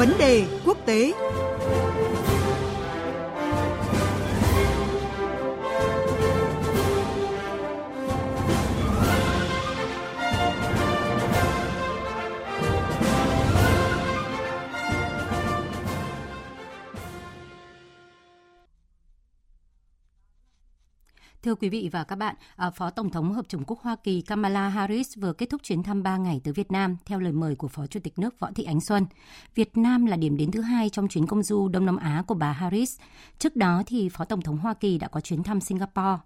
Vấn đề quốc tế. Thưa quý vị và các bạn, à, Phó Tổng thống Hợp chủng Quốc Hoa Kỳ Kamala Harris vừa kết thúc chuyến thăm 3 ngày tới Việt Nam theo lời mời của Phó Chủ tịch nước Võ Thị Ánh Xuân. Việt Nam là điểm đến thứ hai trong chuyến công du Đông Nam Á của bà Harris. Trước đó thì Phó Tổng thống Hoa Kỳ đã có chuyến thăm Singapore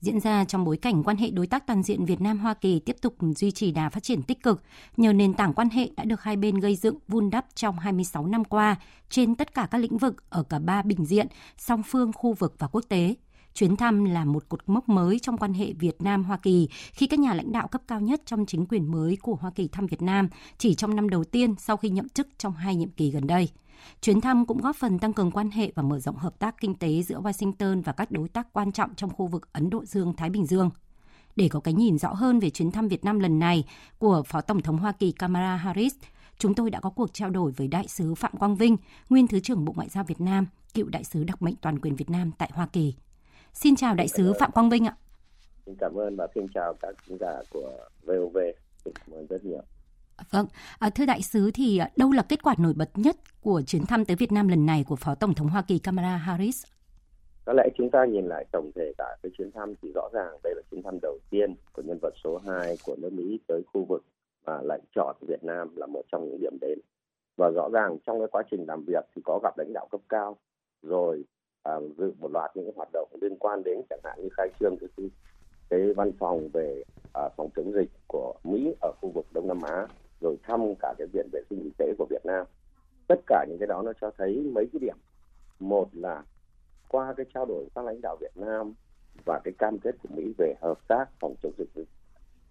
diễn ra trong bối cảnh quan hệ đối tác toàn diện Việt Nam Hoa Kỳ tiếp tục duy trì đà phát triển tích cực nhờ nền tảng quan hệ đã được hai bên gây dựng vun đắp trong 26 năm qua trên tất cả các lĩnh vực ở cả ba bình diện, song phương, khu vực và quốc tế. Chuyến thăm là một cột mốc mới trong quan hệ Việt Nam-Hoa Kỳ khi các nhà lãnh đạo cấp cao nhất trong chính quyền mới của Hoa Kỳ thăm Việt Nam chỉ trong năm đầu tiên sau khi nhậm chức trong hai nhiệm kỳ gần đây. Chuyến thăm cũng góp phần tăng cường quan hệ và mở rộng hợp tác kinh tế giữa Washington và các đối tác quan trọng trong khu vực Ấn Độ Dương-Thái Bình Dương. Để có cái nhìn rõ hơn về chuyến thăm Việt Nam lần này của Phó Tổng thống Hoa Kỳ Kamala Harris, chúng tôi đã có cuộc trao đổi với Đại sứ Phạm Quang Vinh, nguyên Thứ trưởng Bộ Ngoại giao Việt Nam, cựu Đại sứ đặc mệnh toàn quyền Việt Nam tại Hoa Kỳ. Xin chào Đại sứ Phạm Quang Vinh ạ. Xin cảm ơn và xin chào các khán giả của VOV. Xin cảm ơn rất nhiều. Vâng, à, thưa đại sứ thì à, đâu là kết quả nổi bật nhất của chuyến thăm tới Việt Nam lần này của Phó Tổng thống Hoa Kỳ Kamala Harris? Có lẽ chúng ta nhìn lại tổng thể cả cái chuyến thăm thì rõ ràng đây là chuyến thăm đầu tiên của nhân vật số 2 của nước Mỹ tới khu vực và lại chọn Việt Nam là một trong những điểm đến. Và rõ ràng trong cái quá trình làm việc thì có gặp lãnh đạo cấp cao, rồi à, dự một loạt những hoạt động liên quan đến chẳng hạn như khai trương cái cái văn phòng về à, phòng chống dịch của Mỹ ở khu vực Đông Nam Á rồi thăm cả cái viện vệ sinh y tế của Việt Nam. Tất cả những cái đó nó cho thấy mấy cái điểm. Một là qua cái trao đổi các lãnh đạo Việt Nam và cái cam kết của Mỹ về hợp tác phòng chống dịch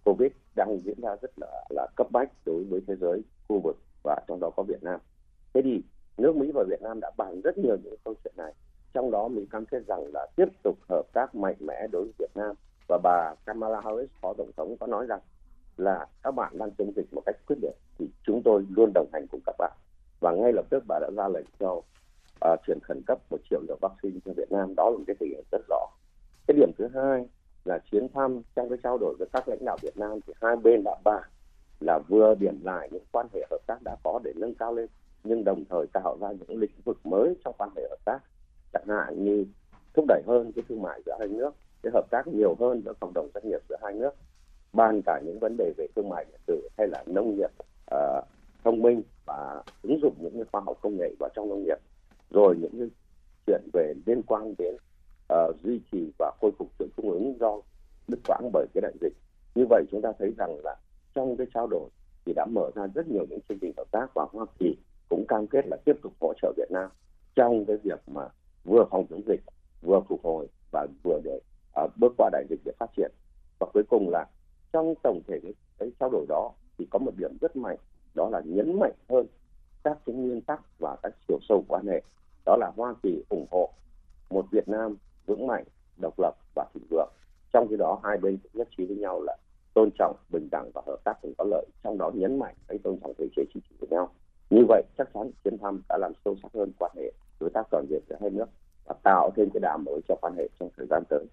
Covid đang diễn ra rất là là cấp bách đối với thế giới khu vực và trong đó có Việt Nam. Thế thì nước Mỹ và Việt Nam đã bàn rất nhiều những câu chuyện này trong đó Mỹ cam kết rằng là tiếp tục hợp tác mạnh mẽ đối với Việt Nam. Và bà Kamala Harris phó tổng thống có nói rằng là các bạn đang chống dịch một cách quyết liệt thì chúng tôi luôn đồng hành cùng các bạn. Và ngay lập tức bà đã ra lệnh cho uh, chuyển khẩn cấp một triệu liều vaccine cho Việt Nam. Đó là một cái thể hiện rất rõ. Cái điểm thứ hai là chuyến thăm trong cái trao đổi với các lãnh đạo Việt Nam thì hai bên đã bàn là vừa điểm lại những quan hệ hợp tác đã có để nâng cao lên nhưng đồng thời tạo ra những lĩnh vực mới trong quan hệ hợp tác chẳng hạn như thúc đẩy hơn cái thương mại giữa hai nước cái hợp tác nhiều hơn giữa cộng đồng doanh nghiệp giữa hai nước bàn cả những vấn đề về thương mại điện tử hay là nông nghiệp uh, thông minh và ứng dụng những cái khoa học công nghệ vào trong nông nghiệp rồi những cái chuyện về liên quan đến uh, duy trì và khôi phục chuỗi cung ứng do đứt quãng bởi cái đại dịch. Như vậy chúng ta thấy rằng là trong cái trao đổi thì đã mở ra rất nhiều những chương trình hợp tác và Hoa Kỳ cũng cam kết là tiếp tục hỗ trợ Việt Nam trong cái việc mà vừa phòng chống dịch vừa phục hồi và vừa để uh, bước qua đại dịch để phát triển. Và cuối cùng là trong tổng thể cái, cái trao đổi đó thì có một điểm rất mạnh đó là nhấn mạnh hơn các cái nguyên tắc và các chiều sâu quan hệ. Đó là Hoa Kỳ ủng hộ một Việt Nam vững mạnh độc lập và thịnh vượng. Trong khi đó hai bên cũng nhất trí với nhau là tôn trọng bình đẳng và hợp tác cùng có lợi trong đó nhấn mạnh gian tới.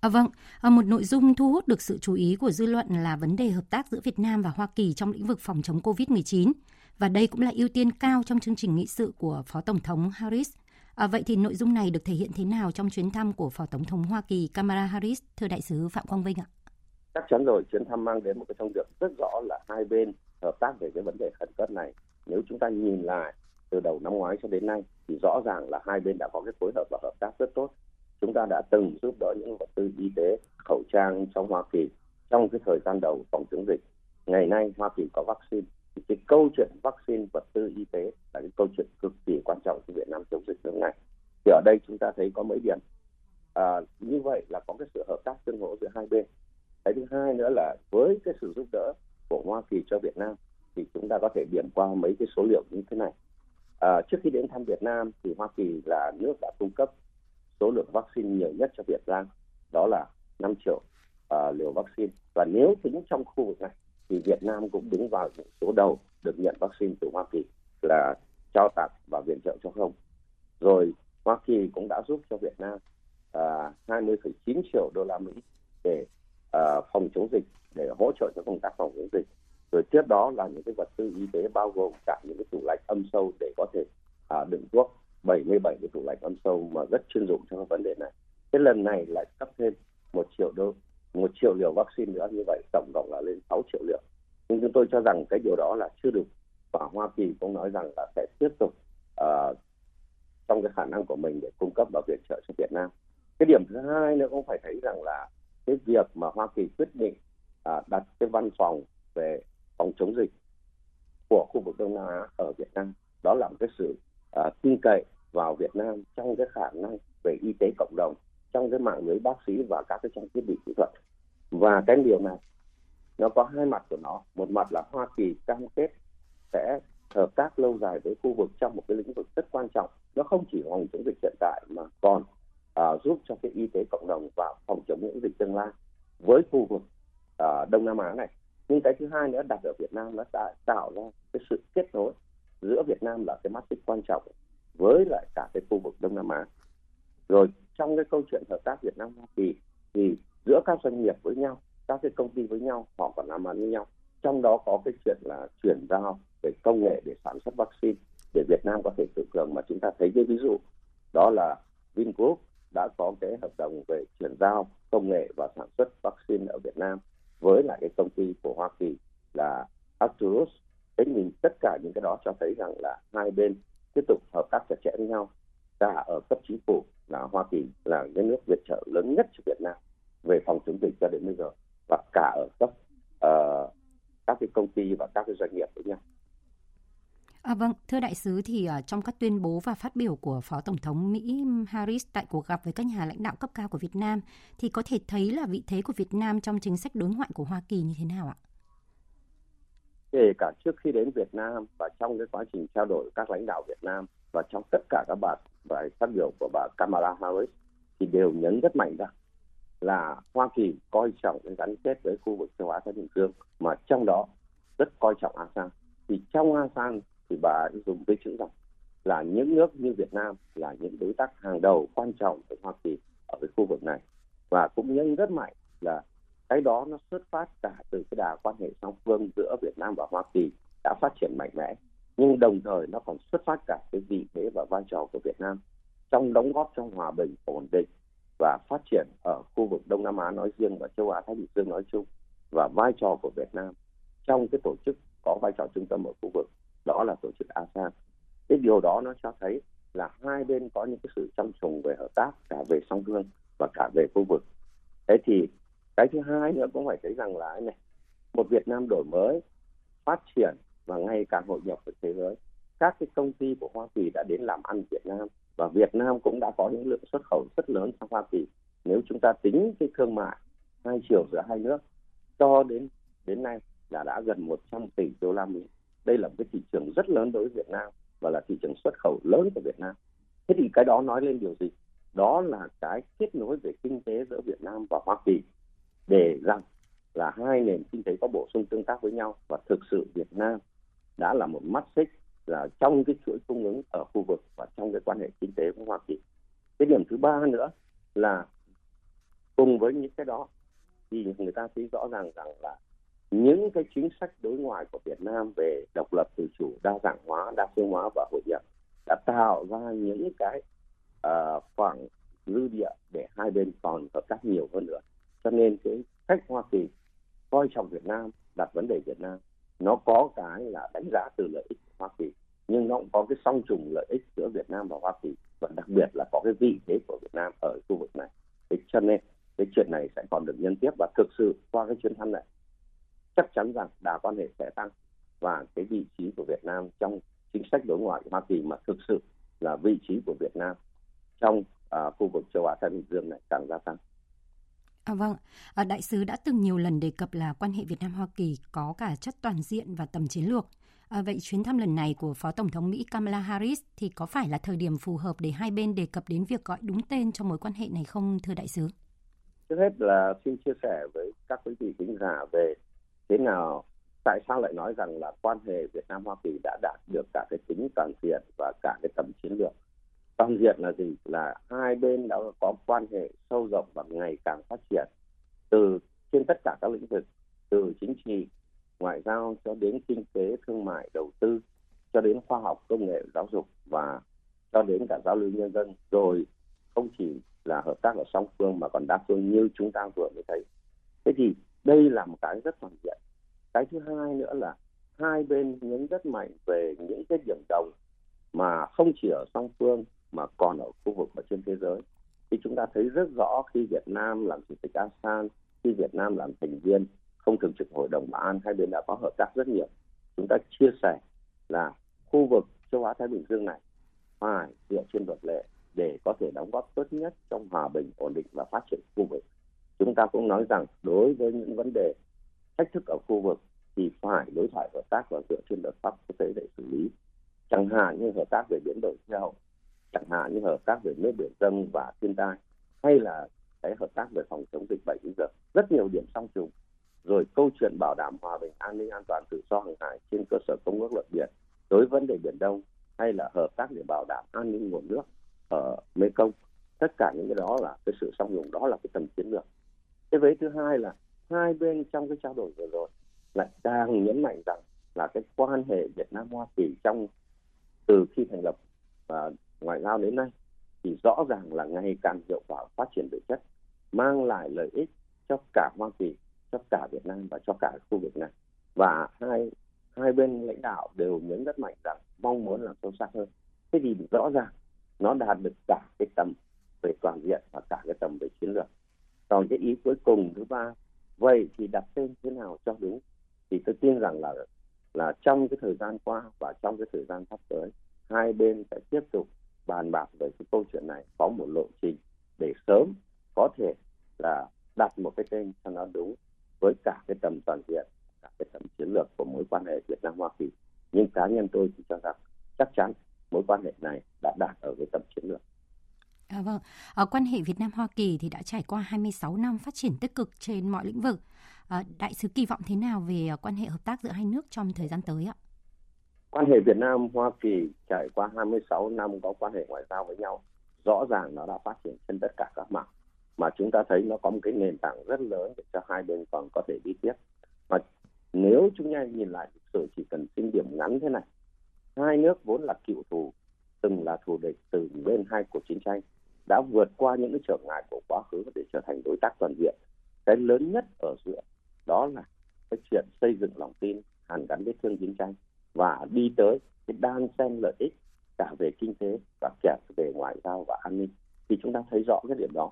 À, vâng, à, một nội dung thu hút được sự chú ý của dư luận là vấn đề hợp tác giữa Việt Nam và Hoa Kỳ trong lĩnh vực phòng chống COVID-19. Và đây cũng là ưu tiên cao trong chương trình nghị sự của Phó Tổng thống Harris. À, vậy thì nội dung này được thể hiện thế nào trong chuyến thăm của Phó Tổng thống Hoa Kỳ Kamala Harris, thưa Đại sứ Phạm Quang Vinh ạ? Chắc chắn rồi, chuyến thăm mang đến một cái thông điệp rất rõ là hai bên hợp tác về cái vấn đề khẩn cấp này. Nếu chúng ta nhìn lại từ đầu năm ngoái cho đến nay thì rõ ràng là hai bên đã có cái phối hợp và hợp tác rất tốt chúng ta đã từng giúp đỡ những vật tư y tế khẩu trang trong Hoa Kỳ trong cái thời gian đầu phòng chống dịch. Ngày nay Hoa Kỳ có vaccine. Thì cái câu chuyện vaccine vật tư y tế là cái câu chuyện cực kỳ quan trọng cho Việt Nam chống dịch nước này. Thì ở đây chúng ta thấy có mấy điểm. À, như vậy là có cái sự hợp tác tương hỗ giữa hai bên. Cái thứ hai nữa là với cái sự giúp đỡ của Hoa Kỳ cho Việt Nam thì chúng ta có thể điểm qua mấy cái số liệu như thế này. À, trước khi đến thăm Việt Nam thì Hoa Kỳ là nước đã cung cấp số lượng vaccine nhiều nhất cho Việt Nam, đó là 5 triệu uh, liều vaccine. Và nếu tính trong khu vực này thì Việt Nam cũng đứng vào số đầu được nhận vaccine từ Hoa Kỳ là trao tặng và viện trợ cho không. Rồi Hoa Kỳ cũng đã giúp cho Việt Nam à, uh, 20,9 triệu đô la Mỹ để uh, phòng chống dịch để hỗ trợ cho công tác phòng chống dịch. Rồi tiếp đó là những cái vật tư y tế bao gồm cả những cái tủ lạnh âm sâu để có thể à, đựng thuốc 77 cái tủ lạnh âm sâu mà rất chuyên dụng cho cái vấn đề này. Cái lần này lại cấp thêm một triệu đô một triệu liều vaccine nữa như vậy tổng cộng là lên 6 triệu liều. Nhưng chúng tôi cho rằng cái điều đó là chưa đủ và Hoa Kỳ cũng nói rằng là sẽ tiếp tục uh, trong cái khả năng của mình để cung cấp và viện trợ cho Việt Nam. Cái điểm thứ hai nữa cũng phải thấy rằng là cái việc mà Hoa Kỳ quyết định uh, đặt cái văn phòng về phòng chống dịch của khu vực Đông Nam Á ở Việt Nam đó là một cái sự uh, tin cậy vào Việt Nam trong cái khả năng về y tế cộng đồng trong cái mạng lưới bác sĩ và các cái trang thiết bị kỹ thuật. Và cái điều này nó có hai mặt của nó. Một mặt là Hoa Kỳ cam kết sẽ hợp tác lâu dài với khu vực trong một cái lĩnh vực rất quan trọng. Nó không chỉ phòng chống dịch hiện tại mà còn uh, giúp cho cái y tế cộng đồng và phòng chống những dịch tương lai với khu vực uh, Đông Nam Á này. Nhưng cái thứ hai nữa đặt ở Việt Nam nó tạo ra cái sự kết nối giữa Việt Nam là cái mắt xích quan trọng với lại cả cái khu vực Đông Nam Á. Rồi, trong cái câu chuyện hợp tác Việt Nam Hoa Kỳ thì giữa các doanh nghiệp với nhau, các cái công ty với nhau, họ còn làm ăn với nhau. Trong đó có cái chuyện là chuyển giao về công nghệ để sản xuất vaccine để Việt Nam có thể tự cường mà chúng ta thấy cái ví dụ. Đó là Vingroup đã có cái hợp đồng về chuyển giao công nghệ và sản xuất vaccine ở Việt Nam với lại cái công ty của Hoa Kỳ là Arcturus. Thế nhìn tất cả những cái đó cho thấy rằng là hai bên tiếp tục hợp tác chặt chẽ với nhau cả ở cấp chính phủ là Hoa Kỳ là cái nước viện trợ lớn nhất cho Việt Nam về phòng chống dịch cho đến bây giờ và cả ở cấp uh, các cái công ty và các cái doanh nghiệp với nhau. À, vâng, thưa đại sứ thì uh, trong các tuyên bố và phát biểu của Phó Tổng thống Mỹ Harris tại cuộc gặp với các nhà lãnh đạo cấp cao của Việt Nam thì có thể thấy là vị thế của Việt Nam trong chính sách đối ngoại của Hoa Kỳ như thế nào ạ? Kể cả trước khi đến Việt Nam và trong cái quá trình trao đổi các lãnh đạo Việt Nam và trong tất cả các bài bài phát biểu của bà Kamala Harris thì đều nhấn rất mạnh rằng là Hoa Kỳ coi trọng cái gắn kết với khu vực châu Á Thái Bình Dương, mà trong đó rất coi trọng ASEAN. Thì trong ASEAN thì bà dùng cái chữ rằng là những nước như Việt Nam là những đối tác hàng đầu quan trọng của Hoa Kỳ ở cái khu vực này và cũng nhấn rất mạnh là cái đó nó xuất phát cả từ cái đà quan hệ song phương giữa Việt Nam và Hoa Kỳ đã phát triển mạnh mẽ, nhưng đồng thời nó còn xuất phát cả cái vị thế và vai trò của Việt Nam trong đóng góp cho hòa bình ổn định và phát triển ở khu vực Đông Nam Á nói riêng và châu Á Thái Bình Dương nói chung và vai trò của Việt Nam trong cái tổ chức có vai trò trung tâm ở khu vực, đó là tổ chức ASEAN. Cái điều đó nó cho thấy là hai bên có những cái sự trong trùng về hợp tác, cả về song phương và cả về khu vực. Thế thì cái thứ hai nữa cũng phải thấy rằng là này, một Việt Nam đổi mới, phát triển và ngày càng hội nhập với thế giới. Các cái công ty của Hoa Kỳ đã đến làm ăn Việt Nam và Việt Nam cũng đã có những lượng xuất khẩu rất lớn sang Hoa Kỳ. Nếu chúng ta tính cái thương mại hai chiều giữa hai nước, cho đến đến nay là đã gần 100 tỷ đô la Mỹ. Đây là một cái thị trường rất lớn đối với Việt Nam và là thị trường xuất khẩu lớn của Việt Nam. Thế thì cái đó nói lên điều gì? Đó là cái kết nối về kinh tế giữa Việt Nam và Hoa Kỳ để rằng là hai nền kinh tế có bổ sung tương tác với nhau và thực sự Việt Nam đã là một mắt xích là trong cái chuỗi cung ứng ở khu vực và trong cái quan hệ kinh tế với Hoa Kỳ. Cái điểm thứ ba nữa là cùng với những cái đó thì người ta thấy rõ ràng rằng là những cái chính sách đối ngoại của Việt Nam về độc lập tự chủ, đa dạng hóa, đa phương hóa và hội nhập đã tạo ra những cái uh, khoảng dư địa để hai bên còn hợp tác nhiều hơn nữa. Cho nên cái cách Hoa Kỳ coi trọng Việt Nam, đặt vấn đề Việt Nam nó có cái là đánh giá từ lợi ích của Hoa Kỳ nhưng nó cũng có cái song trùng lợi ích giữa Việt Nam và Hoa Kỳ và đặc biệt là có cái vị thế của Việt Nam ở khu vực này thế cho nên cái chuyện này sẽ còn được nhân tiếp và thực sự qua cái chuyến thăm này chắc chắn rằng đà quan hệ sẽ tăng và cái vị trí của Việt Nam trong chính sách đối ngoại của Hoa Kỳ mà thực sự là vị trí của Việt Nam trong uh, khu vực châu Á Thái Bình Dương này càng gia tăng. À, vâng, à, đại sứ đã từng nhiều lần đề cập là quan hệ Việt Nam Hoa Kỳ có cả chất toàn diện và tầm chiến lược. À, vậy chuyến thăm lần này của Phó Tổng thống Mỹ Kamala Harris thì có phải là thời điểm phù hợp để hai bên đề cập đến việc gọi đúng tên cho mối quan hệ này không, thưa đại sứ? Trước hết là xin chia sẻ với các quý vị khán giả về thế nào tại sao lại nói rằng là quan hệ Việt Nam Hoa Kỳ đã đạt được cả cái tính toàn diện và cả cái tầm chiến lược toàn diện là gì? Là hai bên đã có quan hệ sâu rộng và ngày càng phát triển từ trên tất cả các lĩnh vực, từ chính trị, ngoại giao cho đến kinh tế, thương mại, đầu tư, cho đến khoa học, công nghệ, giáo dục và cho đến cả giao lưu nhân dân. Rồi không chỉ là hợp tác ở song phương mà còn đa phương như chúng ta vừa mới thấy. Thế thì đây là một cái rất toàn diện. Cái thứ hai nữa là hai bên nhấn rất mạnh về những cái điểm đồng mà không chỉ ở song phương mà còn ở khu vực và trên thế giới. Thì chúng ta thấy rất rõ khi Việt Nam làm chủ tịch ASEAN, khi Việt Nam làm thành viên không thường trực hội đồng bảo an, hai bên đã có hợp tác rất nhiều. Chúng ta chia sẻ là khu vực châu Á Thái Bình Dương này phải dựa trên luật lệ để có thể đóng góp tốt nhất trong hòa bình, ổn định và phát triển khu vực. Chúng ta cũng nói rằng đối với những vấn đề thách thức ở khu vực thì phải đối thoại hợp tác và dựa trên luật pháp quốc tế để xử lý. Chẳng hạn như hợp tác về biến đổi khí hậu chẳng hạn như hợp tác về nước biển dân và thiên tai, hay là cái hợp tác về phòng chống dịch bệnh bây giờ, rất nhiều điểm song trùng. Rồi câu chuyện bảo đảm hòa bình, an ninh, an toàn tự do hàng hải trên cơ sở công ước luật biển, đối với vấn đề biển đông, hay là hợp tác để bảo đảm an ninh nguồn nước ở mekong. Tất cả những cái đó là cái sự song trùng, đó là cái tầm chiến lược. Cái vế thứ hai là hai bên trong cái trao đổi vừa rồi lại càng nhấn mạnh rằng là cái quan hệ Việt Nam Hoa Kỳ trong, từ khi thành lập và ngoại giao đến nay, thì rõ ràng là ngày càng hiệu quả phát triển thực chất, mang lại lợi ích cho cả Hoa Kỳ, cho cả Việt Nam và cho cả khu vực này. Và hai hai bên lãnh đạo đều nhấn rất mạnh rằng mong muốn làm sâu sắc hơn. Thế thì rõ ràng nó đạt được cả cái tầm về toàn diện và cả cái tầm về chiến lược. Còn cái ý cuối cùng thứ ba, vậy thì đặt tên thế nào cho đúng? Thì tôi tin rằng là là trong cái thời gian qua và trong cái thời gian sắp tới, hai bên sẽ tiếp tục bàn bạc về cái câu chuyện này có một lộ trình để sớm có thể là đặt một cái tên cho nó đúng với cả cái tầm toàn diện cả cái tầm chiến lược của mối quan hệ Việt Nam Hoa Kỳ nhưng cá nhân tôi thì cho rằng chắc chắn mối quan hệ này đã đạt ở cái tầm chiến lược À, vâng, à, quan hệ Việt Nam Hoa Kỳ thì đã trải qua 26 năm phát triển tích cực trên mọi lĩnh vực. À, đại sứ kỳ vọng thế nào về ờ, quan hệ hợp tác giữa hai nước trong thời gian tới ạ? Quan hệ Việt Nam Hoa Kỳ trải qua 26 năm có quan hệ ngoại giao với nhau, rõ ràng nó đã phát triển trên tất cả các mặt. Mà chúng ta thấy nó có một cái nền tảng rất lớn để cho hai bên còn có thể đi tiếp. Mà nếu chúng ta nhìn lại lịch sử chỉ cần xin điểm ngắn thế này, hai nước vốn là cựu thù, từng là thù địch từ bên hai cuộc chiến tranh đã vượt qua những cái trở ngại của quá khứ để trở thành đối tác toàn diện. Cái lớn nhất ở giữa đó là cái chuyện xây dựng lòng tin hàn gắn vết thương chiến tranh và đi tới cái đan xen lợi ích cả về kinh tế và cả về ngoại giao và an ninh, thì chúng ta thấy rõ cái điểm đó.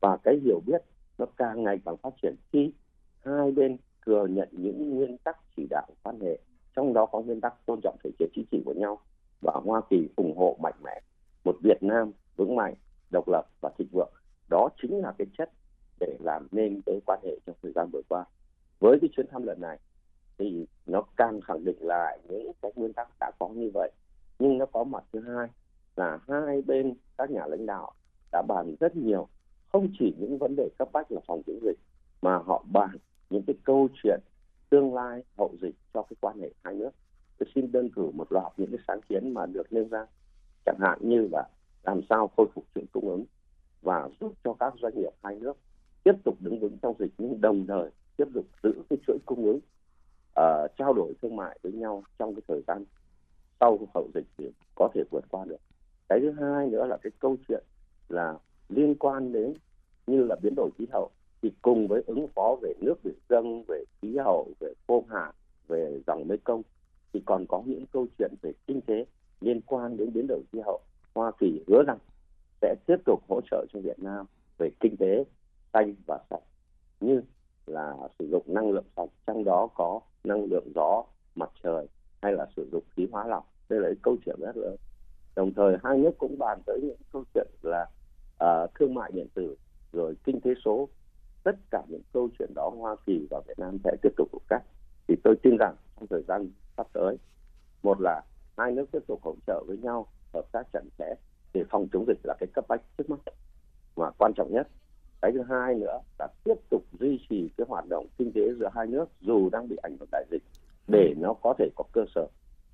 Và cái hiểu biết nó càng ngày càng phát triển khi hai bên thừa nhận những nguyên tắc chỉ đạo quan hệ, trong đó có nguyên tắc tôn trọng thể chế chính trị của nhau. Và Hoa Kỳ ủng hộ mạnh mẽ một Việt Nam vững mạnh, độc lập và thịnh vượng. Đó chính là cái chất để làm nên cái quan hệ trong thời gian vừa qua. Với cái chuyến thăm lần này thì nó càng khẳng định lại những cái nguyên tắc đã có như vậy. Nhưng nó có mặt thứ hai là hai bên, các nhà lãnh đạo đã bàn rất nhiều, không chỉ những vấn đề cấp bách là phòng chống dịch, mà họ bàn những cái câu chuyện tương lai hậu dịch cho cái quan hệ hai nước. Tôi xin đơn cử một loạt những cái sáng kiến mà được nêu ra, chẳng hạn như là làm sao khôi phục chuỗi cung ứng và giúp cho các doanh nghiệp hai nước tiếp tục đứng vững trong dịch, nhưng đồng thời tiếp tục giữ cái chuỗi cung ứng uh, trao đổi thương mại với nhau trong cái thời gian sau hậu dịch thì có thể vượt qua được. Cái thứ hai nữa là cái câu chuyện là liên quan đến như là biến đổi khí hậu thì cùng với ứng phó về nước biển dân, về khí hậu về khô hạn về dòng Mê Công, thì còn có những câu chuyện về kinh tế liên quan đến biến đổi khí hậu. Hoa Kỳ hứa rằng sẽ tiếp tục hỗ trợ cho Việt Nam về kinh tế xanh và sạch như là sử dụng năng lượng sạch trong đó có năng lượng gió mặt trời hay là sử dụng khí hóa lỏng. Đây là cái câu chuyện rất lớn. Đồng thời hai nước cũng bàn tới những câu chuyện là uh, thương mại điện tử rồi kinh tế số. Tất cả những câu chuyện đó Hoa Kỳ và Việt Nam sẽ tiếp tục hợp tác. Thì tôi tin rằng trong thời gian sắp tới một là hai nước tiếp tục hỗ trợ với nhau hợp tác chặt chẽ để phòng chống dịch là cái cấp bách trước mắt và quan trọng nhất. Cái thứ hai nữa là tiếp duy trì cái hoạt động kinh tế giữa hai nước dù đang bị ảnh hưởng đại dịch để nó có thể có cơ sở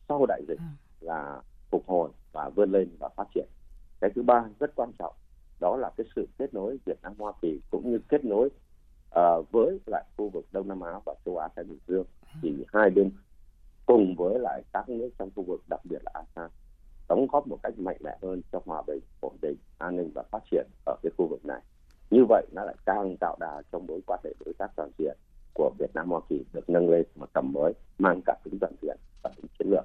sau đại dịch là phục hồi và vươn lên và phát triển. Cái thứ ba rất quan trọng đó là cái sự kết nối Việt Nam Hoa Kỳ cũng như kết nối uh, với lại khu vực Đông Nam Á và châu Á Thái Bình Dương. Thì hai bên cùng với lại các nước trong khu vực đặc biệt là ASEAN đóng góp một cách mạnh mẽ hơn cho hòa bình, ổn định, an ninh và phát triển ở cái khu vực này. Như vậy nó lại càng tạo đà trong mối quan hệ đối tác toàn diện của Việt Nam Hoa Kỳ được nâng lên một tầm mới mang cả tính toàn diện và tính chiến lược.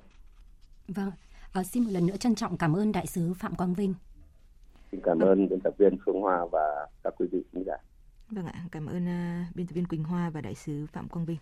Vâng, à, xin một lần nữa trân trọng cảm ơn đại sứ Phạm Quang Vinh. Xin cảm vâng. ơn biên tập viên Phương Hoa và các quý vị khán giả. Vâng ạ, cảm ơn uh, biên tập viên Quỳnh Hoa và đại sứ Phạm Quang Vinh.